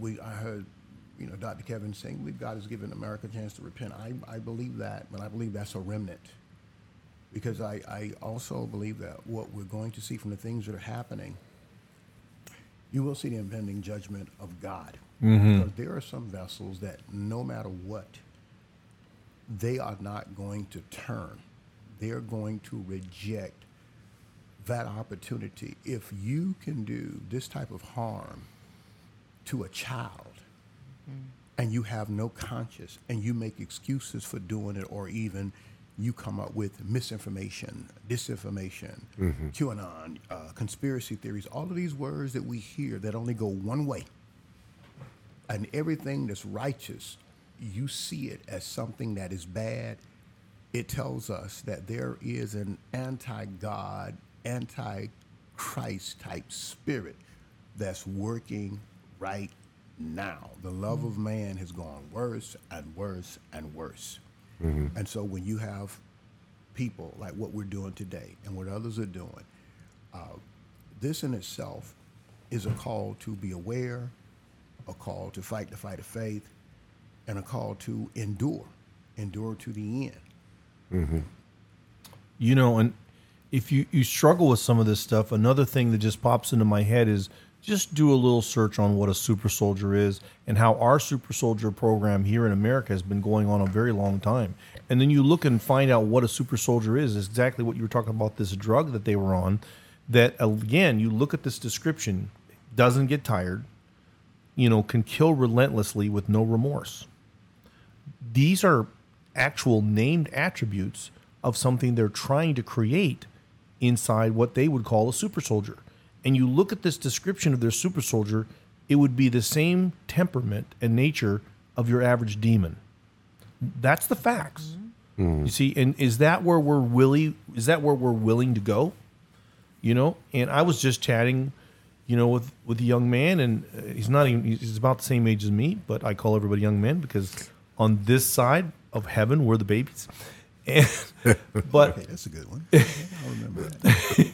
we, I heard, you know, Dr. Kevan saying, believe God has given America a chance to repent. I, I believe that, but I believe that's a remnant. Because I, I also believe that what we're going to see from the things that are happening you will see the impending judgment of God. Mm-hmm. Because there are some vessels that no matter what, they are not going to turn. They're going to reject that opportunity. If you can do this type of harm to a child and you have no conscience and you make excuses for doing it or even you come up with misinformation, disinformation, QAnon, uh, conspiracy theories, all of these words that we hear that only go one way. And everything that's righteous, you see it as something that is bad. It tells us that there is an anti God, anti Christ type spirit that's working right now. The love of man has gone worse and worse and worse. And so when you have people like what we're doing today and what others are doing, uh, this in itself is a call to be aware, a call to fight the fight of faith, and a call to endure, endure to the end. You know, and if you, you struggle with some of this stuff, another thing that just pops into my head is just do a little search on what a super soldier is and how our super soldier program here in America has been going on a very long time. And then you look and find out what a super soldier is, is exactly what you were talking about this drug that they were on. That again, you look at this description, doesn't get tired, you know, can kill relentlessly with no remorse these are actual named attributes of something they're trying to create inside what they would call a super soldier. And you look at this description of their super soldier, it would be the same temperament and nature of your average demon. That's the facts. You see, and is that where we're willing is that where we're willing to go? You know, and I was just chatting, you know, with with a young man, and uh, he's not even he's about the same age as me, but I call everybody young men because on this side of heaven we're the babies. And but Hey, that's a good one. I remember that.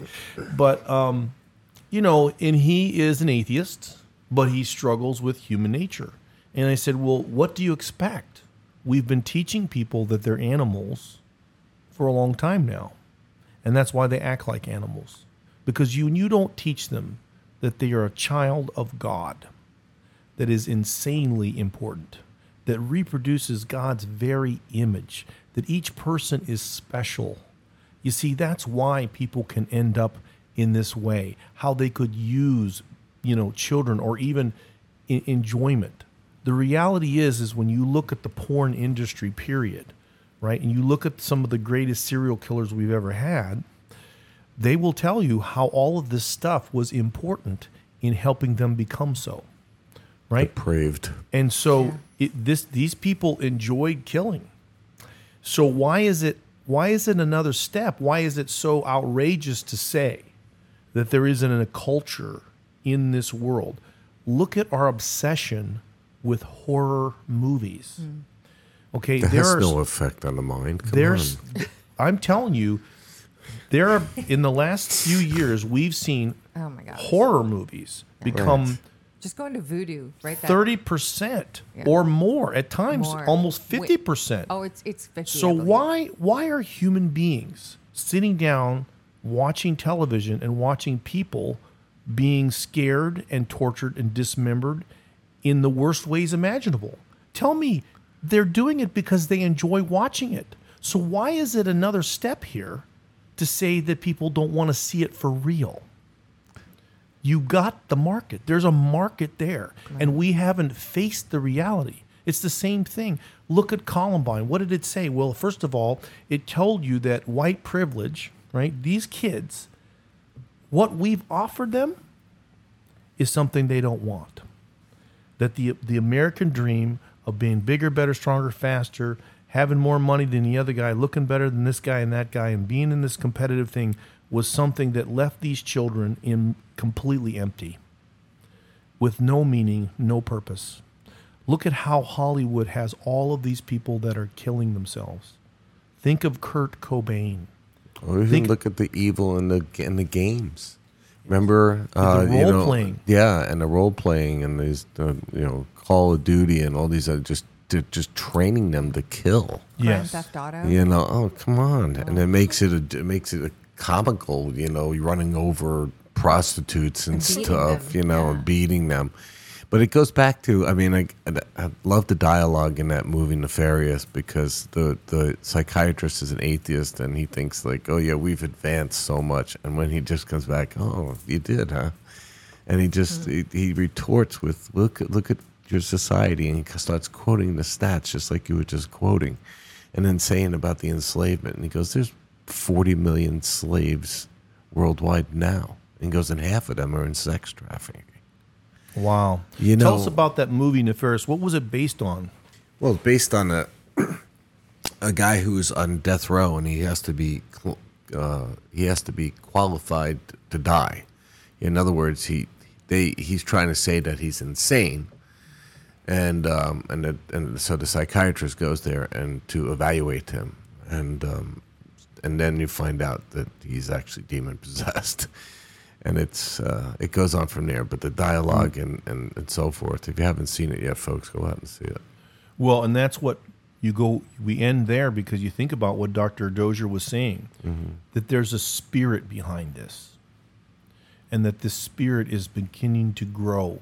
but um, you know, and he is an atheist, but he struggles with human nature. And I said, "Well, what do you expect? We've been teaching people that they're animals for a long time now, and that's why they act like animals. Because you you don't teach them that they are a child of God, that is insanely important, that reproduces God's very image, that each person is special." You see, that's why people can end up in this way. How they could use, you know, children or even in enjoyment. The reality is, is when you look at the porn industry, period, right, and you look at some of the greatest serial killers we've ever had, they will tell you how all of this stuff was important in helping them become so, right? Depraved. And so it, this these people enjoyed killing. So why is it why is it another step? Why is it so outrageous to say that there isn't a culture in this world? Look at our obsession with horror movies. Mm. Okay, That there has are no effect on the mind. Come there's on. I'm telling you there are in the last few years we've seen Oh my god. horror movies become Right. Just going to voodoo, right? That- thirty percent Yeah. or more at times, More. almost fifty percent. Oh, it's it's 50. So why why are human beings sitting down watching television and watching people being scared and tortured and dismembered in the worst ways imaginable? Tell me they're doing it because they enjoy watching it. So why is it another step here to say that people don't want to see it for real? You got the market. There's a market there. And we haven't faced the reality. It's the same thing. Look at Columbine. What did it say? Well, first of all, it told you that white privilege, right? These kids, what we've offered them is something they don't want. That the the American dream of being bigger, better, stronger, faster, having more money than the other guy, looking better than this guy and that guy, and being in this competitive thing was something that left these children in completely empty, with no meaning, no purpose. Look at how Hollywood has all of these people that are killing themselves. Think of Kurt Cobain. Or even Think- look at the evil in the in the games. Remember uh, the you know, role-playing. Yeah, and the role playing and these uh, you know Call of Duty and all these other just just training them to kill. Grand Theft Auto. You know, oh come on, and it makes it a, it makes it a comical. You know, you're running over prostitutes and, And stuff. them, You know, yeah. and beating them. But it goes back to I mean I, I love the dialogue in that movie Nefarious because the the psychiatrist is an atheist and he thinks like oh yeah we've advanced so much. And when he just comes back oh you did huh? And he just hmm. he, he retorts with look look at your society and he starts quoting the stats just like you were just quoting and then saying about the enslavement. And he goes there's 40 million slaves worldwide now. And he goes and half of them are in sex trafficking Wow. You Tell us about that movie, Nefarious. What was it based on? Well, it's based on a a guy who's on death row, and he has to be uh, he has to be qualified to die. In other words, he they he's trying to say that he's insane, and um, and the, and so the psychiatrist goes there and to evaluate him, and um, and then you find out that he's actually demon possessed. And it's uh, it goes on from there, but the dialogue mm. and, and, and so forth. If you haven't seen it yet, folks, go out and see it. Well, and that's what you go. We end there because you think about what Dr. Dozier was saying mm-hmm. that there's a spirit behind this, and that this spirit is beginning to grow,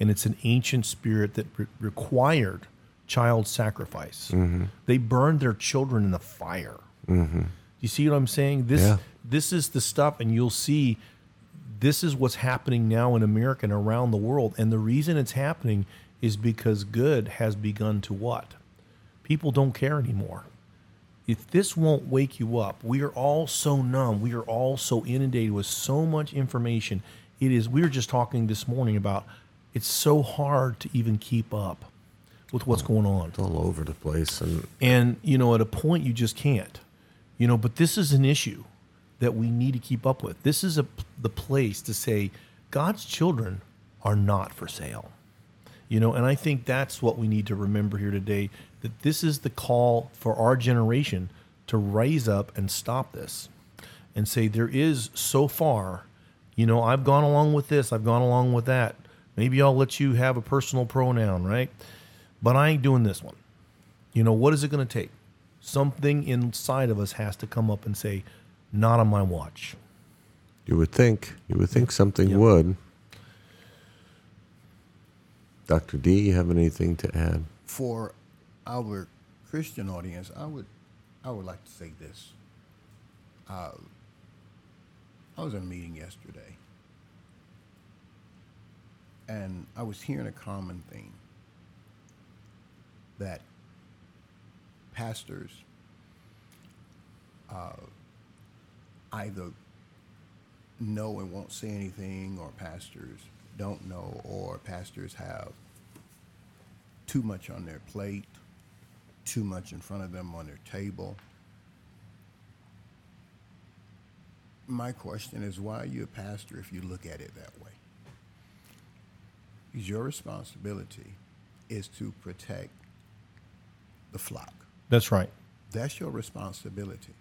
and it's an ancient spirit that re- required child sacrifice. Mm-hmm. They burned their children in the fire. Do you see what I'm saying? This Yeah. this is the stuff, and you'll see this is what's happening now in America and around the world. And the reason it's happening is because good has begun to what? People don't care anymore. If this won't wake you up, we are all so numb. We are all so inundated with so much information. It is, we were just talking this morning about it's so hard to even keep up with what's going on. It's all over the place, and And, you know, at a point you just can't. You know, but this is an issue that we need to keep up with. This is a, the place to say God's children are not for sale. You know, and I think that's what we need to remember here today that this is the call for our generation to raise up and stop this and say there is so far, you know, I've gone along with this, I've gone along with that. Maybe I'll let you have a personal pronoun, right? But I ain't doing this one. You know, what is it going to take? Something inside of us has to come up and say, not on my watch. you would think you would think something Yep. would. Doctor D, you have anything to add? For our Christian audience, I would, I would like to say this. Uh, I was in a meeting yesterday, and I was hearing a common theme that pastors uh, either know and won't say anything, or pastors don't know, or pastors have too much on their plate, too much in front of them on their table. My question is why are you a pastor if you look at it that way? Because your responsibility is to protect the flock. That's right. That's your responsibility.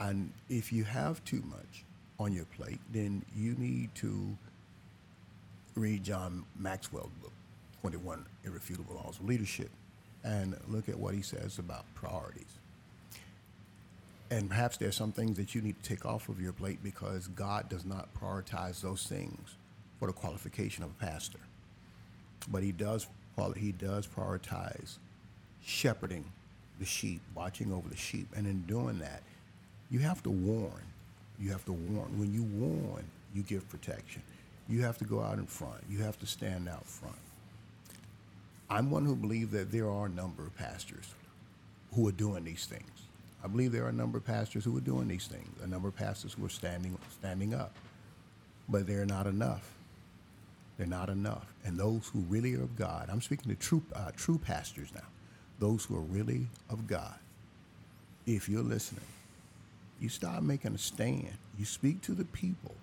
And if you have too much on your plate, then you need to read John Maxwell's book, 21 Irrefutable Laws of Leadership, and look at what he says about priorities. And perhaps there's some things that you need to take off of your plate because God does not prioritize those things for the qualification of a pastor. But he does he does prioritize shepherding the sheep, watching over the sheep, and in doing that, you have to warn. You have to warn. When you warn, you give protection. You have to go out in front. You have to stand out front. I'm one who believes that there are a number of pastors who are doing these things. I believe there are a number of pastors who are doing these things, a number of pastors who are standing standing up. But they're not enough. They're not enough. And those who really are of God, I'm speaking to true uh, true pastors now. Those who are really of God. If you're listening, you start making a stand. You speak to the people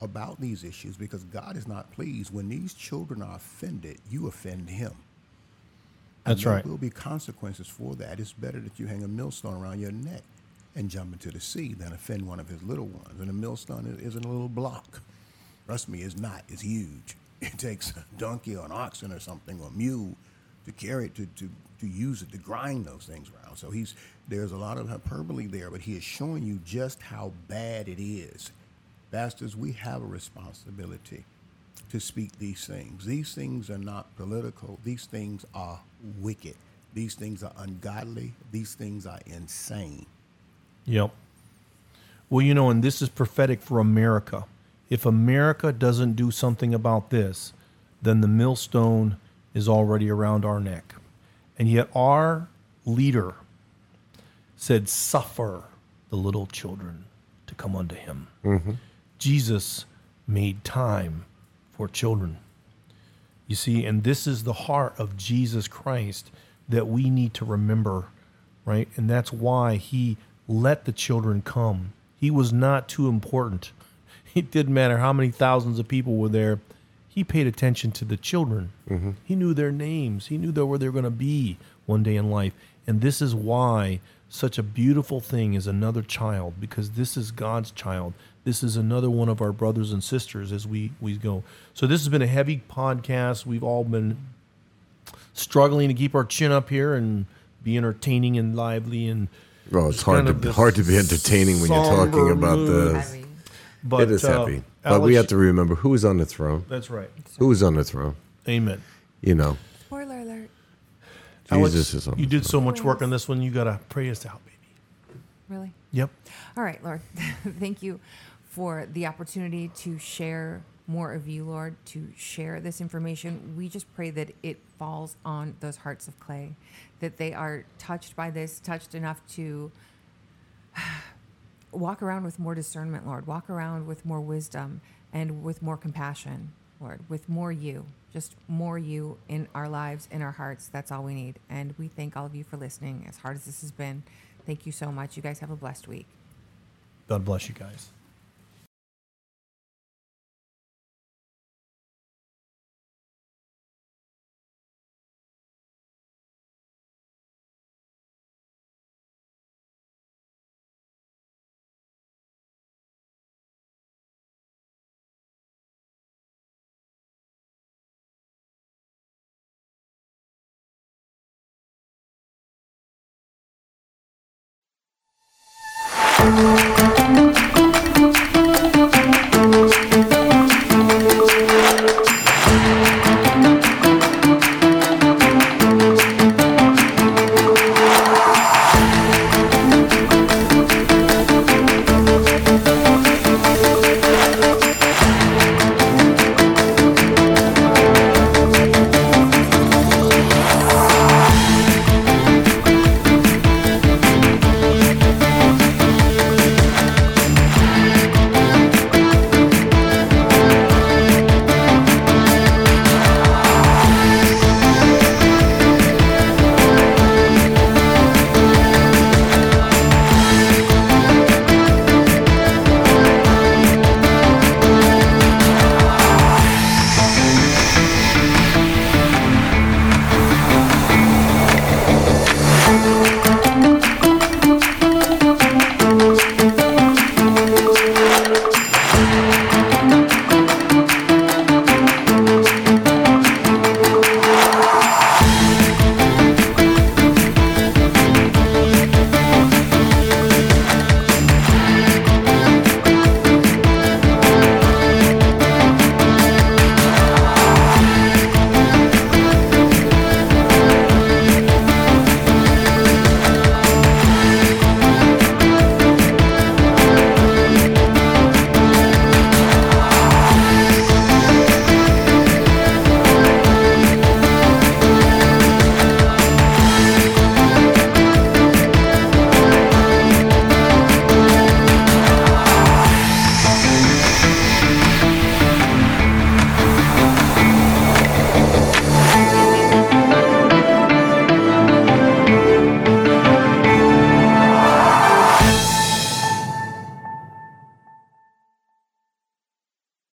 about these issues because God is not pleased when these children are offended. You offend Him. And That's there right. will be consequences for that. It's better that you hang a millstone around your neck and jump into the sea than offend one of his little ones. And a millstone is- isn't a little block. Trust me, it's not. It's huge. It takes a donkey or an oxen or something or a mule to carry it to, to, to use it to grind those things around. So he's there's a lot of hyperbole there, but he is showing you just how bad it is. Pastors, we have a responsibility to speak these things. These things are not political. These things are wicked. These things are ungodly. These things are insane. Yep. Well, you know, and this is prophetic for America. If America doesn't do something about this, then the millstone is already around our neck. And yet our leader said, Suffer the little children to come unto him. Mm-hmm. Jesus made time for children. You see, and this is the heart of Jesus Christ that we need to remember, right? And that's why he let the children come. He was not too important. It didn't matter how many thousands of people were there. He paid attention to the children. He knew their names. He knew where they were going to be one day in life. And this is why such a beautiful thing is another child, because this is God's child. This is another one of our brothers and sisters as we, we go. So this has been a heavy podcast. We've all been struggling to keep our chin up here and be entertaining and lively and Well, it's hard to hard to be entertaining when you're talking about mood. the. Heavy. But it is uh, heavy, but we have to remember who is on the throne. That's right. Who is on the throne? Amen. You know, Spoiler alert. Alex, Jesus is on. you the did throne. so much work on this one. You gotta pray us out, baby. Really? Yep. All right, Lord. Thank you for the opportunity to share more of you, Lord, to share this information. We just pray that it falls on those hearts of clay, that they are touched by this, touched enough to walk around with more discernment, Lord, walk around with more wisdom and with more compassion, Lord, with more you, just more you in our lives, in our hearts. That's all we need. And we thank all of you for listening, as hard as this has been. Thank you so much. You guys have a blessed week. God bless you guys.